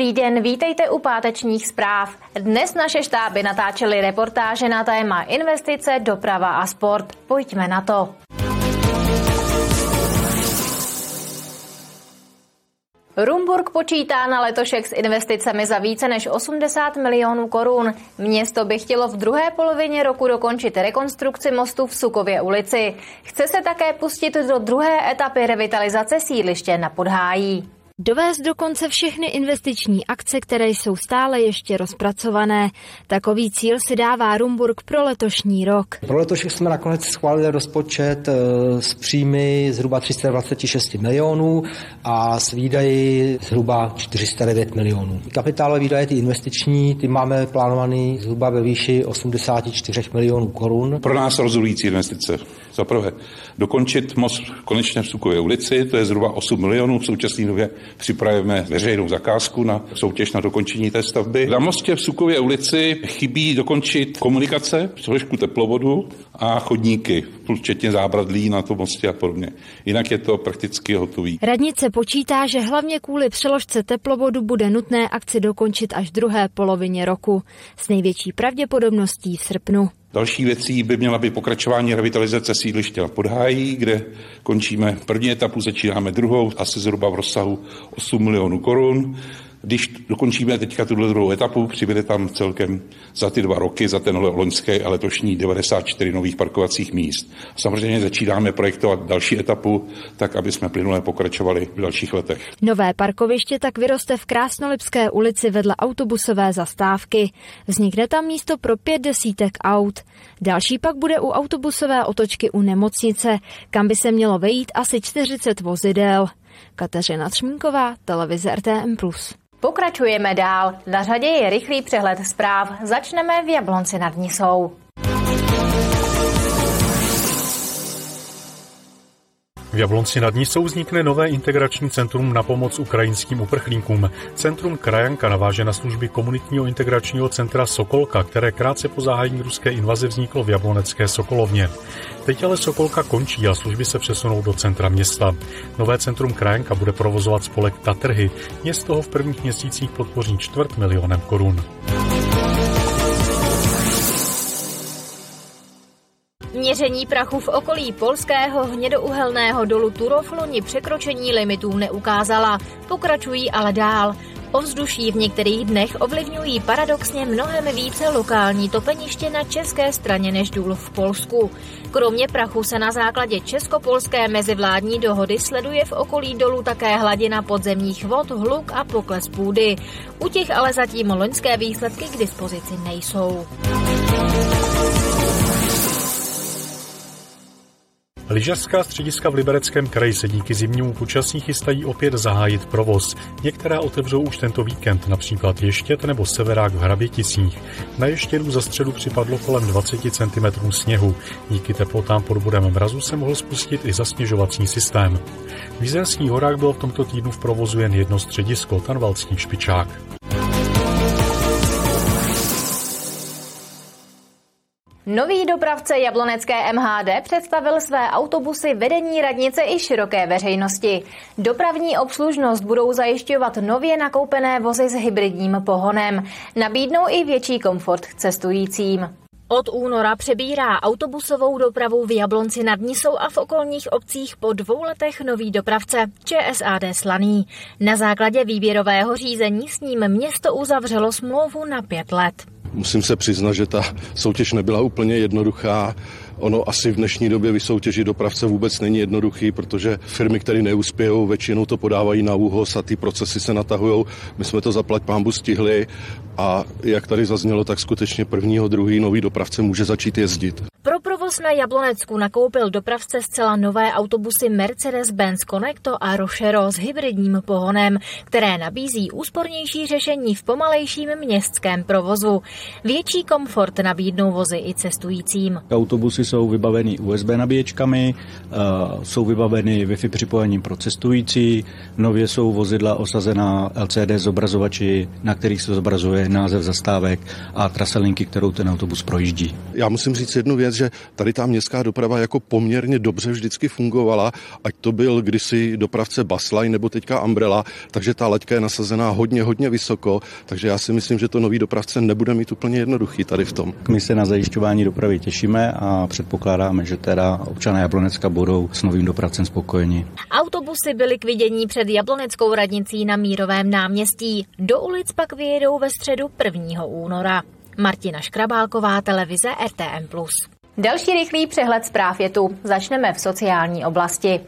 Dobrý den, vítejte u pátečních zpráv. Dnes naše štáby natáčely reportáže na téma investice, doprava a sport. Pojďme na to. Rumburg počítá na letošek s investicemi za více než 80 milionů korun. Město by chtělo v druhé polovině roku dokončit rekonstrukci mostu v Sukově ulici. Chce se také pustit do druhé etapy revitalizace sídliště na Podhájí. Dovést do konce všechny investiční akce, které jsou stále ještě rozpracované. Takový cíl si dává Rumburg pro letošní rok. Pro letošek jsme nakonec schválili rozpočet s eh, příjmy zhruba 326 milionů a s výdaji zhruba 409 milionů. Kapitálové výdaje, ty investiční, ty máme plánovaný zhruba ve výši 84 milionů korun. Pro nás rozhodující investice. Za prvé, dokončit most konečně v Sukově ulici, to je zhruba 8 milionů v současné době připravujeme veřejnou zakázku na soutěž na dokončení té stavby. Na mostě v Sukově ulici chybí dokončit komunikace, trošku teplovodu a chodníky, včetně zábradlí na tom mostě a podobně. Jinak je to prakticky hotový. Radnice počítá, že hlavně kvůli přeložce teplovodu bude nutné akci dokončit až druhé polovině roku. S největší pravděpodobností v srpnu. Další věcí by měla být pokračování revitalizace sídliště na Podhájí, kde končíme první etapu, začínáme druhou, asi zhruba v rozsahu 8 milionů korun. Když dokončíme teďka tuhle druhou etapu, přibude tam celkem za ty dva roky, za ten loňský a letošní 94 nových parkovacích míst. Samozřejmě začínáme projektovat další etapu, tak aby jsme plynule pokračovali v dalších letech. Nové parkoviště tak vyroste v Krásnolipské ulici vedle autobusové zastávky. Vznikne tam místo pro pět desítek aut. Další pak bude u autobusové otočky u nemocnice, kam by se mělo vejít asi 40 vozidel. Kateřina Třmínková, televize RTM+. Pokračujeme dál. Na řadě je rychlý přehled zpráv. Začneme v Jablonci nad Nisou. V Jablonci nad Nisou vznikne nové integrační centrum na pomoc ukrajinským uprchlíkům. Centrum Krajanka naváže na služby komunitního integračního centra Sokolka, které krátce po zahájení ruské invaze vzniklo v Jablonecké Sokolovně. Teď ale Sokolka končí a služby se přesunou do centra města. Nové centrum Krajanka bude provozovat spolek Tatrhy. Město ho v prvních měsících podpoří čtvrt milionem korun. Měření prachu v okolí polského hnědouhelného dolu Turofluni překročení limitů neukázala. Pokračují ale dál. Ovzduší v některých dnech ovlivňují paradoxně mnohem více lokální topeniště na české straně než důl v Polsku. Kromě prachu se na základě česko-polské mezivládní dohody sleduje v okolí dolu také hladina podzemních vod, hluk a pokles půdy. U těch ale zatím loňské výsledky k dispozici nejsou. Lyžařská střediska v Libereckém kraji se díky zimnímu počasí chystají opět zahájit provoz. Některá otevřou už tento víkend, například Ještět nebo Severák v Hraběticích. Na Ještědu za středu připadlo kolem 20 cm sněhu. Díky teplotám pod bodem mrazu se mohl spustit i zasněžovací systém. V Jízenských horách bylo v tomto týdnu v provozu jen jedno středisko, Tanvalský špičák. Nový dopravce jablonecké MHD představil své autobusy vedení radnice i široké veřejnosti. Dopravní obslužnost budou zajišťovat nově nakoupené vozy s hybridním pohonem. Nabídnou i větší komfort cestujícím. Od února přebírá autobusovou dopravu v Jablonci nad Nisou a v okolních obcích po dvou letech nový dopravce ČSAD Slaný. Na základě výběrového řízení s ním město uzavřelo smlouvu na pět let. Musím se přiznat, že ta soutěž nebyla úplně jednoduchá. Ono asi v dnešní době vysoutěžit dopravce vůbec není jednoduchý, protože firmy, které neuspějou, většinou to podávají na úhos a ty procesy se natahují. My jsme to zaplať pámbu stihli a jak tady zaznělo, tak skutečně prvního, druhý nový dopravce může začít jezdit. Pro provoz na Jablonecku nakoupil dopravce zcela nové autobusy Mercedes-Benz Conecto a Rochero s hybridním pohonem, které nabízí úspornější řešení v pomalejším městském provozu. Větší komfort nabídnou vozy i cestujícím. Autobusy jsou vybaveny USB nabíječkami, jsou vybaveny Wi-Fi připojením pro cestující, nově jsou vozidla osazená LCD zobrazovači, na kterých se zobrazuje název zastávek a trasa linky, kterou ten autobus projíždí. Já musím říct jednu věc, že tady ta městská doprava jako poměrně dobře vždycky fungovala, ať to byl kdysi dopravce Basline nebo teďka Umbrella, takže ta laťka je nasazená hodně, hodně vysoko, takže já si myslím, že to nový dopravce nebude mít úplně jednoduchý tady v tom. My se na zajišťování dopravy těšíme a předpokládáme, že teda občané Jablonecka budou s novým dopravcem spokojeni. Autobusy byly k vidění před Jabloneckou radnicí na Mírovém náměstí. Do ulic pak vyjedou ve středu 1. února. Martina Škrabálková, televize RTM+. Další rychlý přehled zpráv je tu. Začneme v sociální oblasti.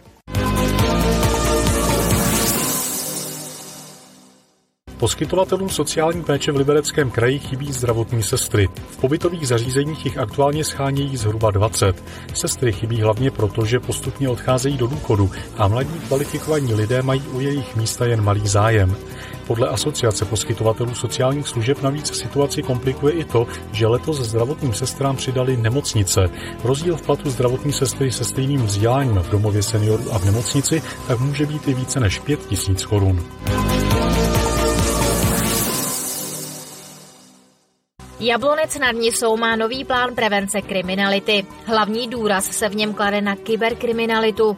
Poskytovatelům sociální péče v Libereckém kraji chybí zdravotní sestry. V pobytových zařízeních jich aktuálně schánějí zhruba 20. Sestry chybí hlavně proto, že postupně odcházejí do důchodu a mladí kvalifikovaní lidé mají u jejich místa jen malý zájem. Podle asociace poskytovatelů sociálních služeb navíc situaci komplikuje i to, že letos zdravotním sestrám přidali nemocnice. Rozdíl v platu zdravotní sestry se stejným vzděláním v domově seniorů a v nemocnici tak může být i více než 5 tisíc korun. Jablonec nad Nisou má nový plán prevence kriminality. Hlavní důraz se v něm klade na kyberkriminalitu.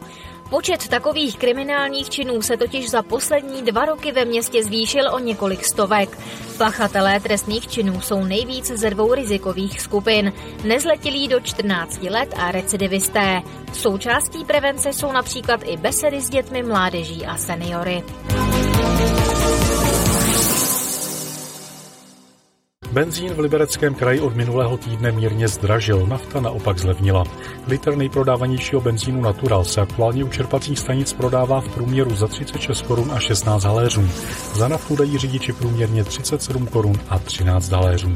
Počet takových kriminálních činů se totiž za poslední dva roky ve městě zvýšil o několik stovek. Pachatelé trestných činů jsou nejvíc ze dvou rizikových skupin. Nezletilí do 14 let a recidivisté. Součástí prevence jsou například i besedy s dětmi, mládeží a seniory. Benzín v Libereckém kraji od minulého týdne mírně zdražil, nafta naopak zlevnila. Litr nejprodávanějšího benzínu Natural se aktuálně u čerpacích stanic prodává v průměru za 36 korun a 16 haléřů. Za naftu dají řidiči průměrně 37 korun a 13 haléřů.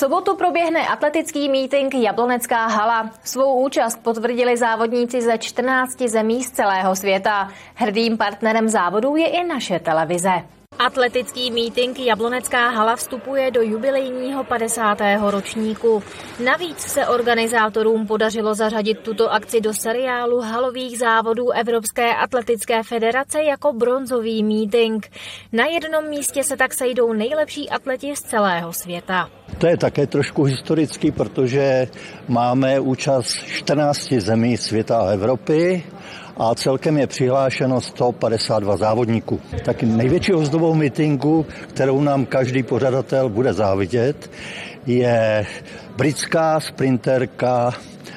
Sobotu proběhne atletický mítink Jablonecká hala. Svou účast potvrdili závodníci ze 14 zemí z celého světa. Hrdým partnerem závodů je i naše televize. Atletický mítink Jablonecká hala vstupuje do jubilejního 50. ročníku. Navíc se organizátorům podařilo zařadit tuto akci do seriálu halových závodů Evropské atletické federace jako bronzový mítink. Na jednom místě se tak sejdou nejlepší atleti z celého světa. To je také trošku historický, protože máme účast 14 zemí světa a Evropy a celkem je přihlášeno 152 závodníků. Tak největší ozdobou meetingu, kterou nám každý pořadatel bude závidět, je britská sprinterka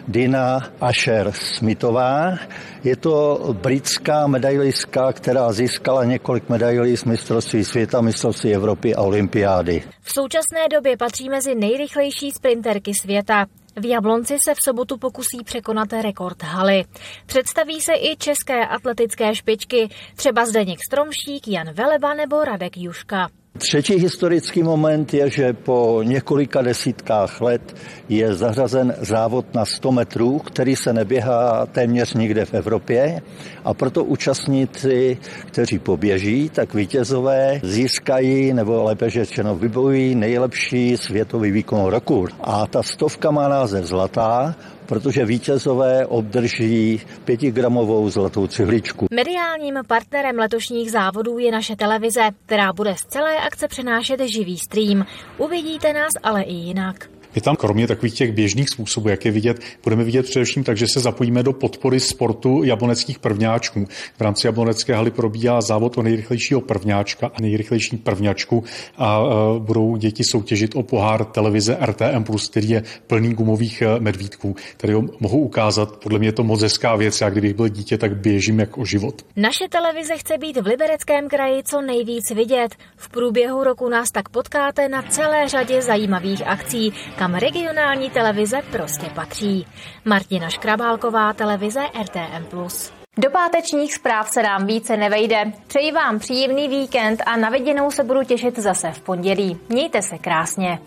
Dina Asher Smithová. Je to britská medailistka, která získala několik medailí z mistrovství světa, mistrovství Evropy a olympiády. V současné době patří mezi nejrychlejší sprinterky světa. V Jablonci se v sobotu pokusí překonat rekord haly. Představí se i české atletické špičky, třeba Zdeněk Stromšík, Jan Veleba nebo Radek Juška. Třetí historický moment je, že po několika desítkách let je zařazen závod na 100 metrů, který se neběhá téměř nikde v Evropě a proto účastníci, kteří poběží, tak vítězové získají, nebo lépe řečeno vybojují nejlepší světový výkon roku. A ta stovka má název Zlatá protože vítězové obdrží pětigramovou zlatou cihličku. Mediálním partnerem letošních závodů je naše televize, která bude z celé akce přenášet živý stream. Uvidíte nás ale i jinak. My tam kromě takových těch běžných způsobů, jak je vidět, budeme vidět především tak, že se zapojíme do podpory sportu jabloneckých prvňáčků. V rámci jablonecké haly probíhá závod o nejrychlejšího prvňáčka a nejrychlejší prvňačku a e, budou děti soutěžit o pohár televize RTM+, který je plný gumových e, medvídků, který ho mohou ukázat. Podle mě je to moc hezká věc. Já kdybych byl dítě, tak běžím jak o život. Naše televize chce být v Libereckém kraji co nejvíc vidět. V průběhu roku nás tak potkáte na celé řadě zajímavých akcí, kam regionální televize prostě patří. Martina Škrabálková, televize RTM+. Do pátečních zpráv se nám více nevejde. Přeji vám příjemný víkend a na viděnou se budu těšit zase v pondělí. Mějte se krásně.